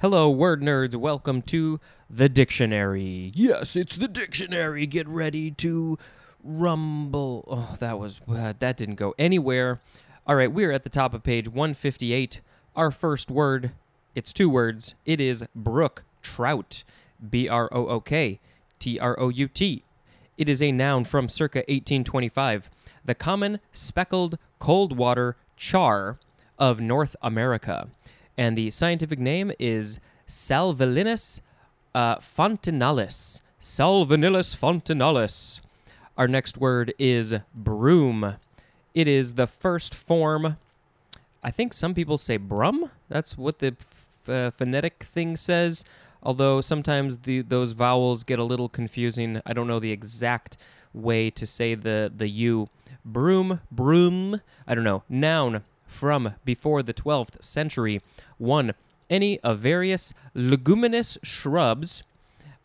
Hello, word nerds. Welcome to the dictionary. Yes, it's the dictionary. Get ready to rumble. Oh, that was uh, that didn't go anywhere. All right, we're at the top of page 158. Our first word, it's two words. It is brook trout. B R O O K T R O U T. It is a noun from circa 1825. The common speckled cold water char of North America. And the scientific name is Salvelinus uh, fontinalis. Salvelinus fontinalis. Our next word is broom. It is the first form. I think some people say brum. That's what the f- uh, phonetic thing says. Although sometimes the those vowels get a little confusing. I don't know the exact way to say the the u. Broom, broom. I don't know. Noun from before the 12th century. 1. Any of various leguminous shrubs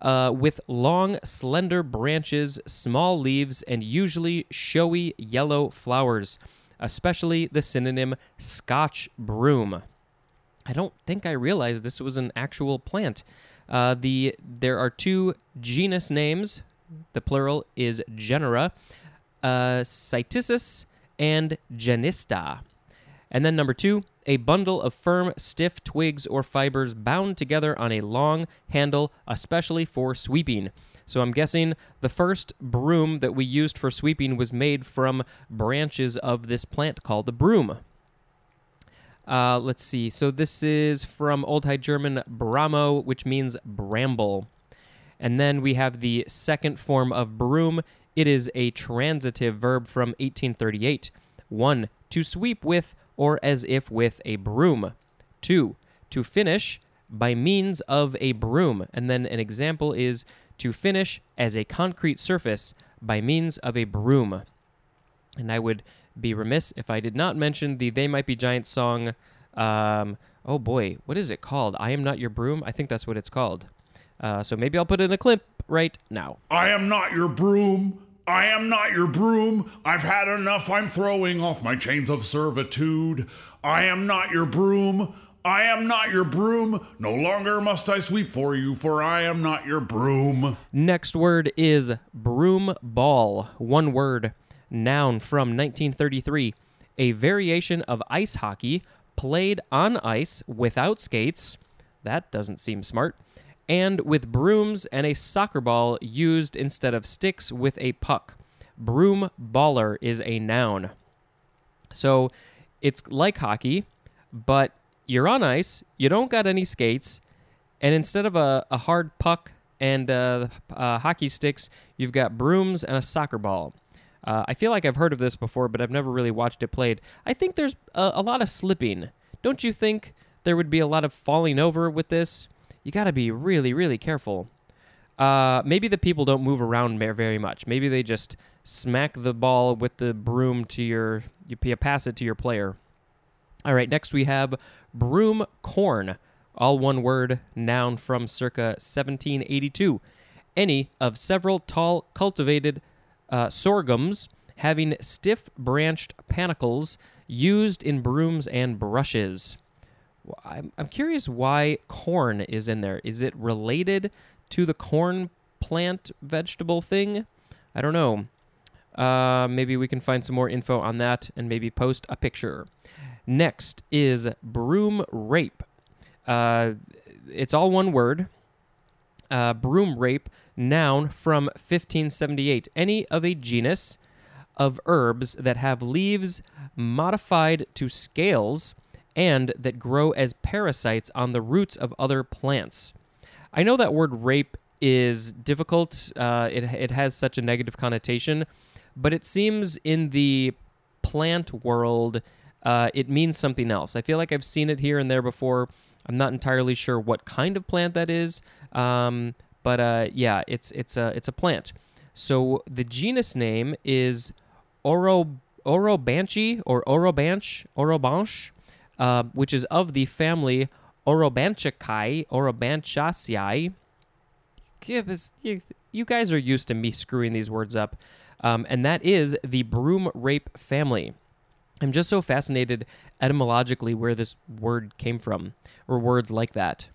uh, with long, slender branches, small leaves, and usually showy yellow flowers, especially the synonym Scotch broom. I don't think I realized this was an actual plant. Uh, the there are two genus names. The plural is genera, uh, Cytisus and Genista. And then number two, a bundle of firm, stiff twigs or fibers bound together on a long handle, especially for sweeping. So I'm guessing the first broom that we used for sweeping was made from branches of this plant called the broom. Uh, let's see. So this is from Old High German bramo, which means bramble. And then we have the second form of broom. It is a transitive verb from 1838. One, to sweep with or as if with a broom. Two, to finish by means of a broom. And then an example is to finish as a concrete surface by means of a broom. And I would be remiss if I did not mention the They Might Be Giants song. Um, oh boy, what is it called? I Am Not Your Broom? I think that's what it's called. Uh, so maybe I'll put in a clip right now. I am not your broom. I am not your broom. I've had enough. I'm throwing off my chains of servitude. I am not your broom. I am not your broom. No longer must I sweep for you, for I am not your broom. Next word is broom ball. One word. Noun from 1933. A variation of ice hockey played on ice without skates. That doesn't seem smart and with brooms and a soccer ball used instead of sticks with a puck. Broom baller is a noun. So it's like hockey, but you're on ice, you don't got any skates, and instead of a, a hard puck and uh, uh, hockey sticks, you've got brooms and a soccer ball. Uh, I feel like I've heard of this before, but I've never really watched it played. I think there's a, a lot of slipping. Don't you think there would be a lot of falling over with this? You got to be really, really careful. Uh, maybe the people don't move around very much. Maybe they just smack the ball with the broom to your, you pass it to your player. All right, next we have broom corn, all one word, noun from circa 1782. Any of several tall cultivated uh, sorghums having stiff branched panicles used in brooms and brushes. I'm, I'm curious why corn is in there. Is it related to the corn plant vegetable thing? I don't know. Uh, maybe we can find some more info on that and maybe post a picture. Next is broom rape. Uh, it's all one word. Uh, broom rape, noun from 1578. Any of a genus of herbs that have leaves modified to scales and that grow as parasites on the roots of other plants. I know that word rape is difficult, uh, it, it has such a negative connotation, but it seems in the plant world, uh, it means something else. I feel like I've seen it here and there before. I'm not entirely sure what kind of plant that is, um, but uh, yeah, it's it's a it's a plant. So the genus name is Oro Orobanchi or Orobanch Orobanche uh, which is of the family Orobanchaceae, Orobanchaceae. You guys are used to me screwing these words up. Um, and that is the broom rape family. I'm just so fascinated etymologically where this word came from, or words like that.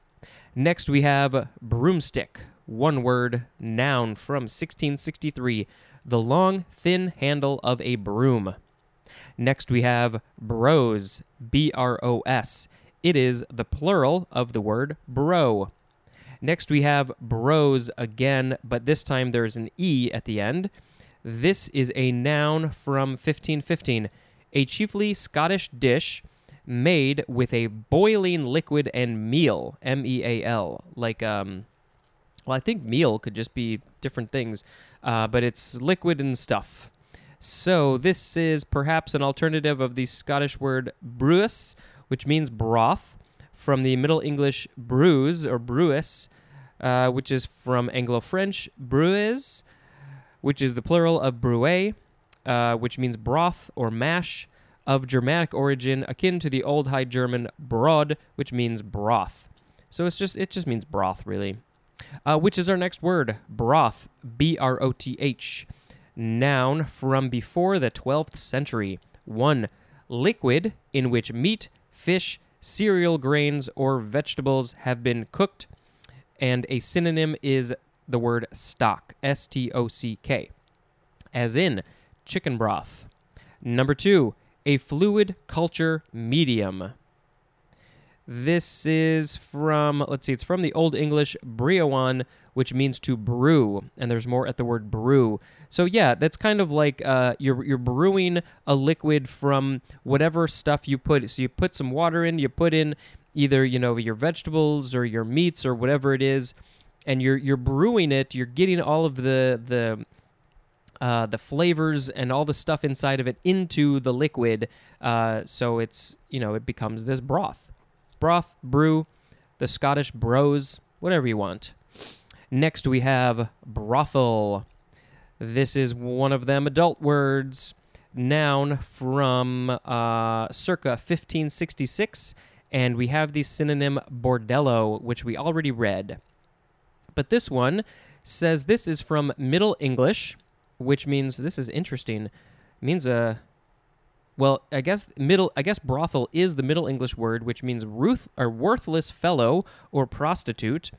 Next, we have broomstick, one word, noun from 1663, the long, thin handle of a broom. Next, we have bros, B R O S. It is the plural of the word bro. Next, we have bros again, but this time there's an E at the end. This is a noun from 1515, a chiefly Scottish dish made with a boiling liquid and meal, M E A L. Like, um, well, I think meal could just be different things, uh, but it's liquid and stuff. So this is perhaps an alternative of the Scottish word bruis, which means broth, from the Middle English bruise or bruis, uh, which is from Anglo French bruise, which is the plural of bruet, uh, which means broth or mash, of Germanic origin, akin to the Old High German brod, which means broth. So it's just it just means broth, really. Uh, which is our next word? Broth, B R O T H. Noun from before the 12th century. 1. Liquid in which meat, fish, cereal grains, or vegetables have been cooked. And a synonym is the word stock, S T O C K, as in chicken broth. Number 2. A fluid culture medium. This is from, let's see, it's from the Old English brioan, which means to brew, and there's more at the word brew. So yeah, that's kind of like uh, you're you're brewing a liquid from whatever stuff you put. So you put some water in, you put in either you know your vegetables or your meats or whatever it is, and you're you're brewing it. You're getting all of the the uh, the flavors and all the stuff inside of it into the liquid, uh, so it's you know it becomes this broth broth, brew, the Scottish bros, whatever you want. Next, we have brothel. This is one of them adult words, noun from uh, circa 1566, and we have the synonym bordello, which we already read. But this one says this is from Middle English, which means this is interesting. Means a well, I guess middle. I guess brothel is the Middle English word, which means ruth or worthless fellow or prostitute,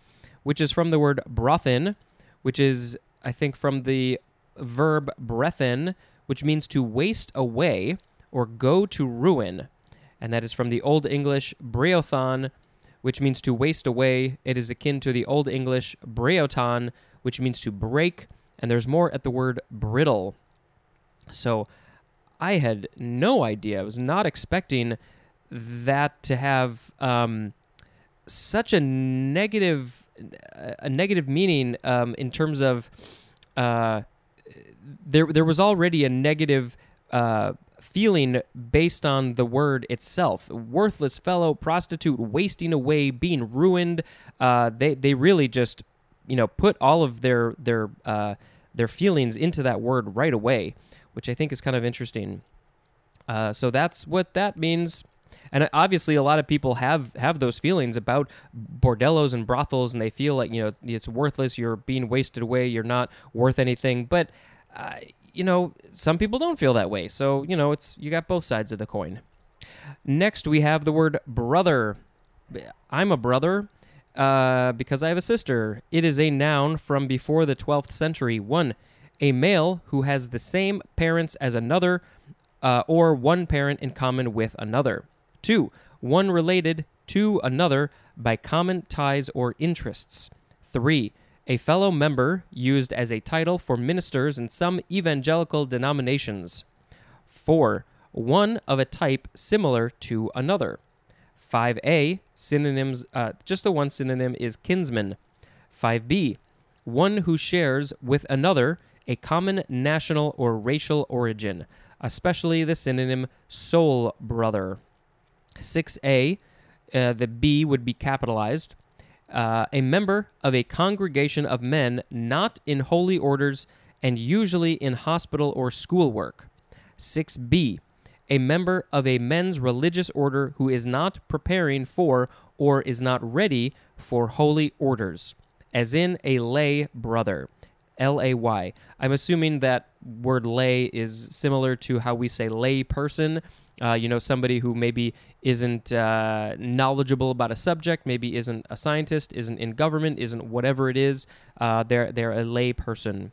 which is from the word brothen, which is I think from the verb brethen, which means to waste away or go to ruin, and that is from the Old English breothon, which means to waste away. It is akin to the Old English breoton, which means to break, and there's more at the word brittle. So I had no idea. I was not expecting that to have um, such a negative a negative meaning um, in terms of uh, there there was already a negative uh, feeling based on the word itself. Worthless fellow, prostitute, wasting away, being ruined. Uh, they they really just you know put all of their their uh, their feelings into that word right away which I think is kind of interesting. Uh, so that's what that means. And obviously, a lot of people have have those feelings about bordellos and brothels, and they feel like you know it's worthless. You're being wasted away. You're not worth anything. But uh, you know, some people don't feel that way. So you know, it's you got both sides of the coin. Next, we have the word brother. I'm a brother uh, because I have a sister. It is a noun from before the 12th century. One a male who has the same parents as another uh, or one parent in common with another. Two, one related to another by common ties or interests. Three, a fellow member used as a title for ministers in some evangelical denominations. Four, one of a type similar to another. 5a, synonyms, uh, just the one synonym is kinsman. 5b, one who shares with another a common national or racial origin, especially the synonym soul brother. 6a, uh, the B would be capitalized. Uh, a member of a congregation of men not in holy orders and usually in hospital or school work. 6b, a member of a men's religious order who is not preparing for or is not ready for holy orders, as in a lay brother L A Y. I'm assuming that word lay is similar to how we say lay person. Uh, you know, somebody who maybe isn't uh, knowledgeable about a subject, maybe isn't a scientist, isn't in government, isn't whatever it is. Uh, they're they're a lay person.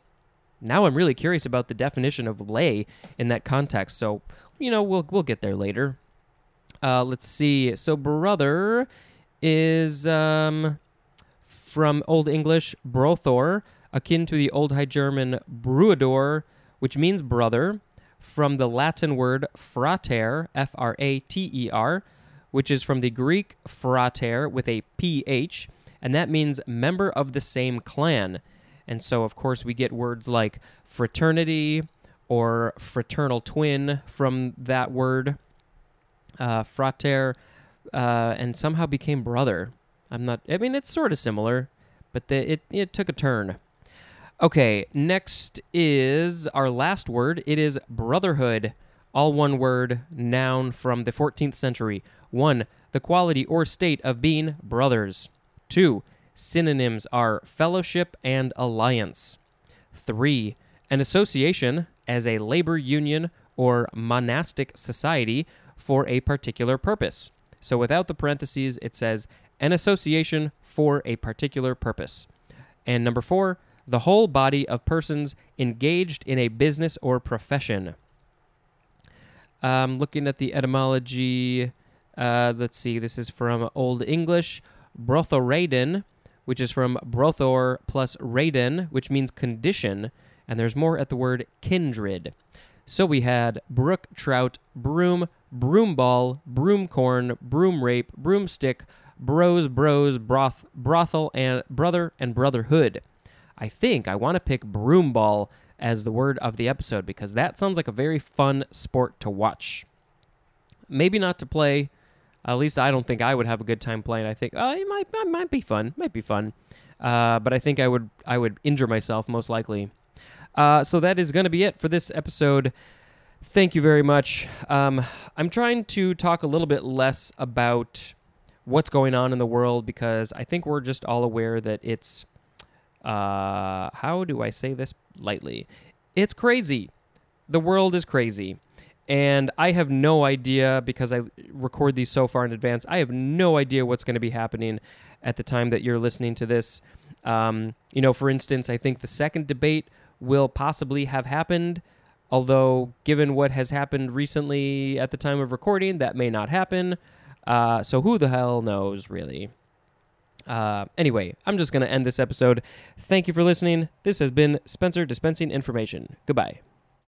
Now I'm really curious about the definition of lay in that context. So you know, we'll we'll get there later. Uh, let's see. So brother is um, from Old English brothor, akin to the Old High German bruder, which means brother, from the Latin word frater, F R A T E R, which is from the Greek phrater with a P H, and that means member of the same clan. And so, of course, we get words like fraternity or fraternal twin from that word, uh, frater, uh, and somehow became brother. I'm not. I mean, it's sort of similar, but the, it it took a turn. Okay, next is our last word. It is brotherhood, all one word, noun from the 14th century. One, the quality or state of being brothers. Two, synonyms are fellowship and alliance. Three, an association as a labor union or monastic society for a particular purpose. So without the parentheses, it says an association for a particular purpose. And number four, the whole body of persons engaged in a business or profession. Um, looking at the etymology, uh, let's see, this is from Old English, brothoraden, which is from brothor plus raden, which means condition, and there's more at the word kindred. So we had brook trout, broom, broomball, broomcorn, broom rape, broomstick, bros, bros, broth, brothel, and brother and brotherhood. I think I want to pick broomball as the word of the episode because that sounds like a very fun sport to watch. Maybe not to play. At least I don't think I would have a good time playing. I think oh, it might it might be fun. Might be fun. Uh, but I think I would I would injure myself most likely. Uh, so that is going to be it for this episode. Thank you very much. Um, I'm trying to talk a little bit less about what's going on in the world because I think we're just all aware that it's uh, how do I say this lightly? It's crazy. The world is crazy. And I have no idea because I record these so far in advance. I have no idea what's going to be happening at the time that you're listening to this. Um, you know, for instance, I think the second debate will possibly have happened, although, given what has happened recently at the time of recording, that may not happen. Uh, so, who the hell knows, really? Uh, anyway, I'm just going to end this episode. Thank you for listening. This has been Spencer dispensing information. Goodbye.